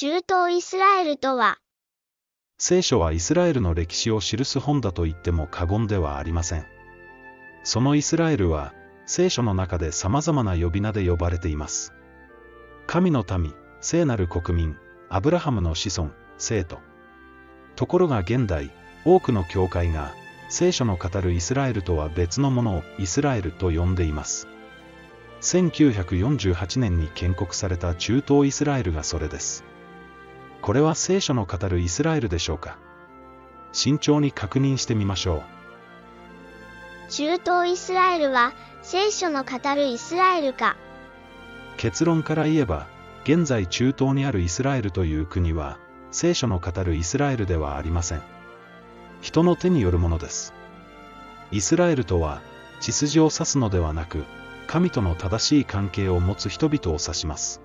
中東イスラエルとは、聖書はイスラエルの歴史を記す本だと言っても過言ではありません。そのイスラエルは、聖書の中で様々な呼び名で呼ばれています。神の民、聖なる国民、アブラハムの子孫、生徒。ところが現代、多くの教会が、聖書の語るイスラエルとは別のものをイスラエルと呼んでいます。1948年に建国された中東イスラエルがそれです。これは聖書の語るイスラエルでしょうか？慎重に確認してみましょう。中東イスラエルは聖書の語るイスラエルか？結論から言えば、現在中東にあるイスラエルという国は、聖書の語るイスラエルではありません。人の手によるものです。イスラエルとは、血筋を指すのではなく、神との正しい関係を持つ人々を指します。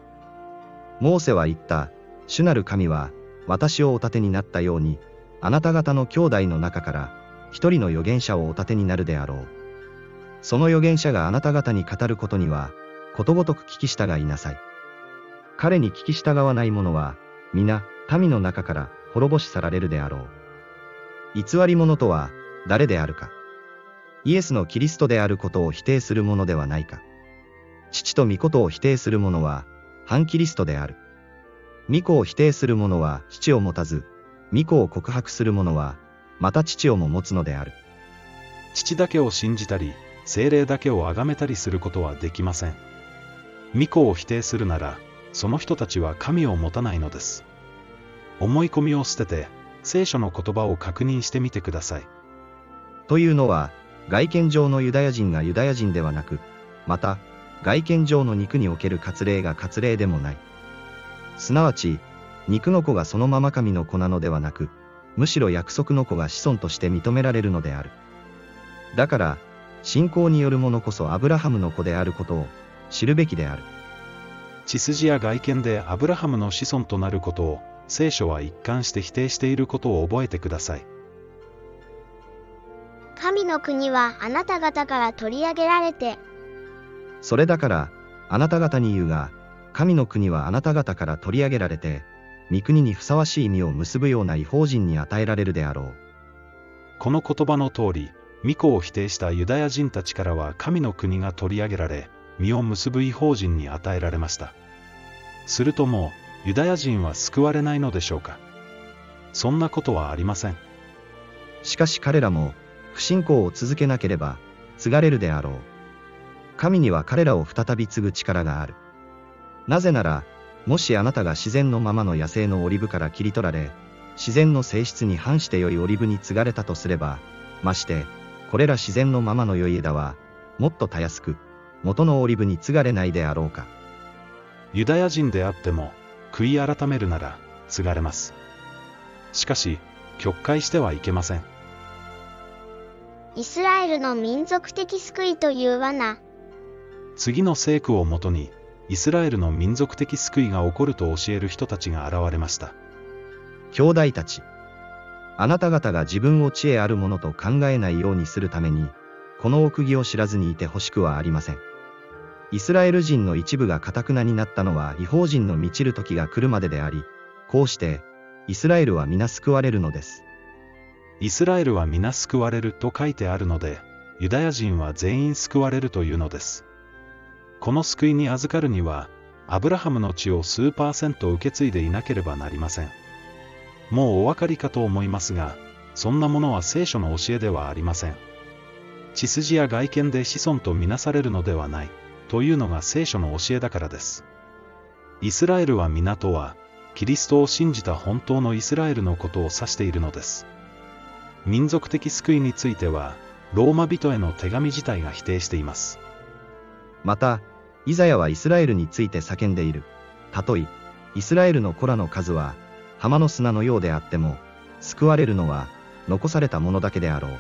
モーセは言った、主なる神は、私をお立てになったように、あなた方の兄弟の中から、一人の預言者をお立てになるであろう。その預言者があなた方に語ることには、ことごとく聞き従いなさい。彼に聞き従わない者は、皆、民の中から滅ぼし去られるであろう。偽り者とは、誰であるか。イエスのキリストであることを否定する者ではないか。父と御子を否定する者は、反キリストである。御子を否定する者は父を持たず、御子を告白する者は、また父をも持つのである。父だけを信じたり、精霊だけを崇めたりすることはできません。御子を否定するなら、その人たちは神を持たないのです。思い込みを捨てて、聖書の言葉を確認してみてください。というのは、外見上のユダヤ人がユダヤ人ではなく、また、外見上の肉における割礼が割礼でもない。すなわち、肉の子がそのまま神の子なのではなく、むしろ約束の子が子孫として認められるのである。だから、信仰による者こそアブラハムの子であることを知るべきである。血筋や外見でアブラハムの子孫となることを、聖書は一貫して否定していることを覚えてください。神の国はあなた方から取り上げられて。それだから、あなた方に言うが、神の国はあなた方から取り上げられて、御国にふさわしい実を結ぶような違法人に与えられるであろう。この言葉の通り、御子を否定したユダヤ人たちからは神の国が取り上げられ、実を結ぶ違法人に与えられました。するともう、ユダヤ人は救われないのでしょうか。そんなことはありません。しかし彼らも、不信仰を続けなければ、継がれるであろう。神には彼らを再び継ぐ力がある。なぜなら、もしあなたが自然のままの野生のオリブから切り取られ、自然の性質に反して良いオリブに継がれたとすれば、まして、これら自然のままの良い枝は、もっとたやすく、元のオリブに継がれないであろうか。ユダヤ人であっても、悔い改めるなら、継がれます。しかし、曲解してはいけません。イスラエルの民族的救いという罠。次の聖句をもとに、イスラエルの民族的救いが起こると教える人たちが現れました。兄弟たち。あなた方が自分を知恵あるものと考えないようにするために、この奥義を知らずにいてほしくはありません。イスラエル人の一部が堅くなになったのは違法人の満ちる時が来るまでであり、こうして、イスラエルは皆救われるのです。イスラエルは皆救われると書いてあるので、ユダヤ人は全員救われるというのです。この救いに預かるには、アブラハムの血を数パーセント受け継いでいなければなりません。もうお分かりかと思いますが、そんなものは聖書の教えではありません。血筋や外見で子孫とみなされるのではない、というのが聖書の教えだからです。イスラエルは港は、キリストを信じた本当のイスラエルのことを指しているのです。民族的救いについては、ローマ人への手紙自体が否定しています。また、イザヤはイスラエルについて叫んでいる。たとえ、イスラエルの子らの数は、浜の砂のようであっても、救われるのは、残された者だけであろう。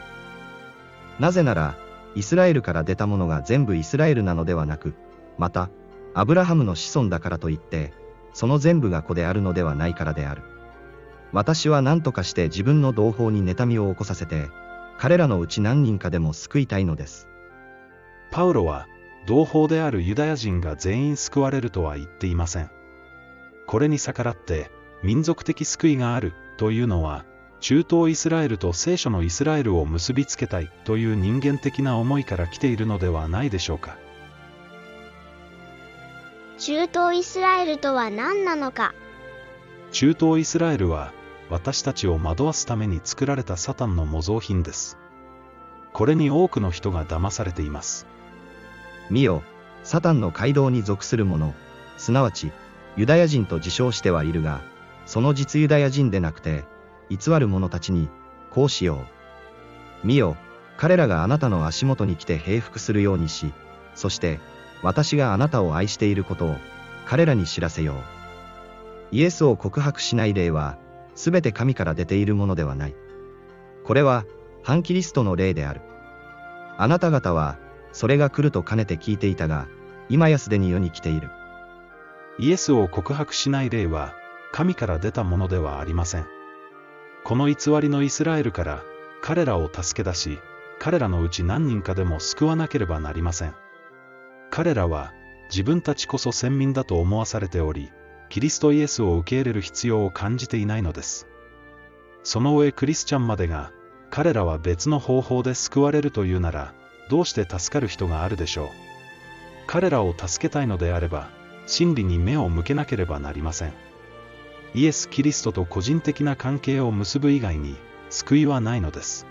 なぜなら、イスラエルから出た者が全部イスラエルなのではなく、また、アブラハムの子孫だからといって、その全部が子であるのではないからである。私は何とかして自分の同胞に妬みを起こさせて、彼らのうち何人かでも救いたいのです。パウロは、同胞であるユダヤ人が全員救われるとは言っていません。これに逆らって、民族的救いがあるというのは、中東イスラエルと聖書のイスラエルを結びつけたいという人間的な思いから来ているのではないでしょうか。中東イスラエルとは何なのか？中東イスラエルは、私たちを惑わすために作られたサタンの模造品です。これに多くの人が騙されています。見よ、サタンの街道に属する者、すなわち、ユダヤ人と自称してはいるが、その実ユダヤ人でなくて、偽る者たちに、こうしよう。見よ、彼らがあなたの足元に来て平服するようにし、そして、私があなたを愛していることを、彼らに知らせよう。イエスを告白しない霊は、すべて神から出ているものではない。これは、反キリストの霊である。あなた方は、それが来るとかねて聞いていたが、今やすでに世に来ている。イエスを告白しない霊は、神から出たものではありません。この偽りのイスラエルから、彼らを助け出し、彼らのうち何人かでも救わなければなりません。彼らは、自分たちこそ先民だと思わされており、キリストイエスを受け入れる必要を感じていないのです。その上クリスチャンまでが、彼らは別の方法で救われるというなら、どうして助かる人があるでしょう。彼らを助けたいのであれば、真理に目を向けなければなりません。イエス・キリストと個人的な関係を結ぶ以外に、救いはないのです。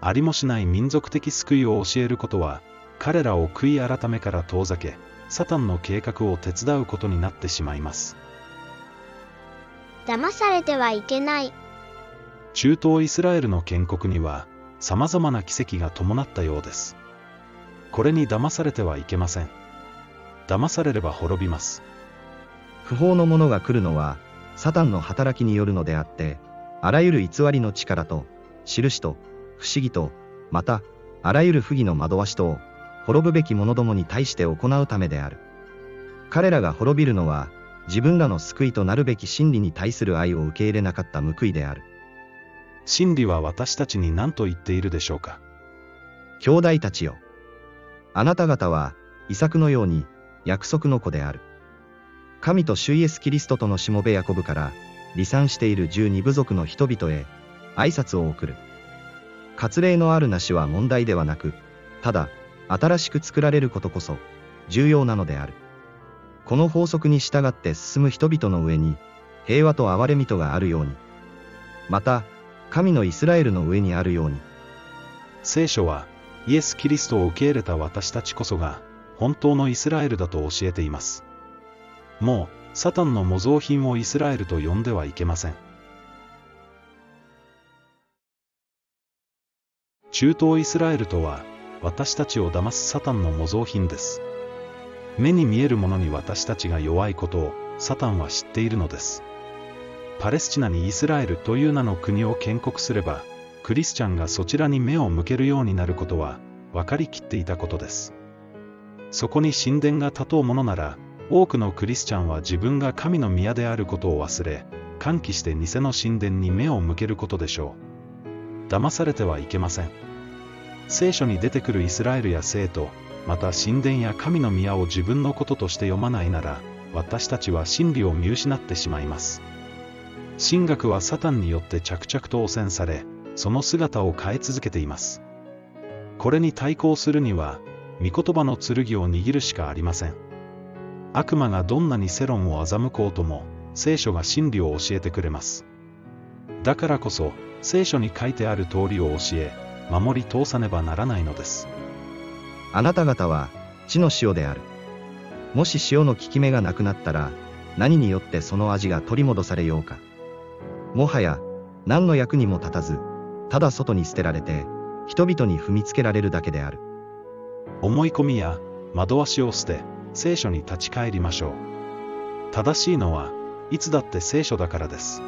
ありもしない民族的救いを教えることは、彼らを悔い改めから遠ざけ、サタンの計画を手伝うことになってしまいます。騙されてはいけない。中東イスラエルの建国には、様々な奇跡が伴ったようです。これに騙されてはいけません。騙されれば滅びます。不法の者が来るのは、サタンの働きによるのであって、あらゆる偽りの力と、印と、不思議と、また、あらゆる不義の惑わしとを、滅ぶべき者どもに対して行うためである。彼らが滅びるのは、自分らの救いとなるべき真理に対する愛を受け入れなかった報いである。真理は私たちに何と言っているでしょうか？兄弟たちよ。あなた方は、遺作のように、約束の子である。神と主イエス・キリストとのしもべヤコブから、離散している十二部族の人々へ、挨拶を送る。割礼のあるなしは問題ではなく、ただ、新しく作られることこそ、重要なのである。この法則に従って進む人々の上に、平和と憐れみとがあるように。また、神のイスラエルの上にあるように。聖書は、イエス・キリストを受け入れた私たちこそが、本当のイスラエルだと教えています。もう、サタンの模造品をイスラエルと呼んではいけません。中東イスラエルとは、私たちを騙すサタンの模造品です。目に見えるものに私たちが弱いことを、サタンは知っているのです。パレスチナにイスラエルという名の国を建国すれば、クリスチャンがそちらに目を向けるようになることは、分かりきっていたことです。そこに神殿が立とうものなら、多くのクリスチャンは自分が神の宮であることを忘れ、歓喜して偽の神殿に目を向けることでしょう。騙されてはいけません。聖書に出てくるイスラエルや生徒、また神殿や神の宮を自分のこととして読まないなら、私たちは真理を見失ってしまいます。神学はサタンによって着々と汚染され、その姿を変え続けています。これに対抗するには、御言葉の剣を握るしかありません。悪魔がどんなに世論を欺こうとも、聖書が真理を教えてくれます。だからこそ、聖書に書いてある通りを教え、守り通さねばならないのです。あなた方は、地の塩である。もし塩の効き目がなくなったら、何によってその味が取り戻されようか。もはや、何の役にも立たず、ただ外に捨てられて、人々に踏みつけられるだけである。思い込みや惑わしを捨て、聖書に立ち返りましょう。正しいのは、いつだって聖書だからです。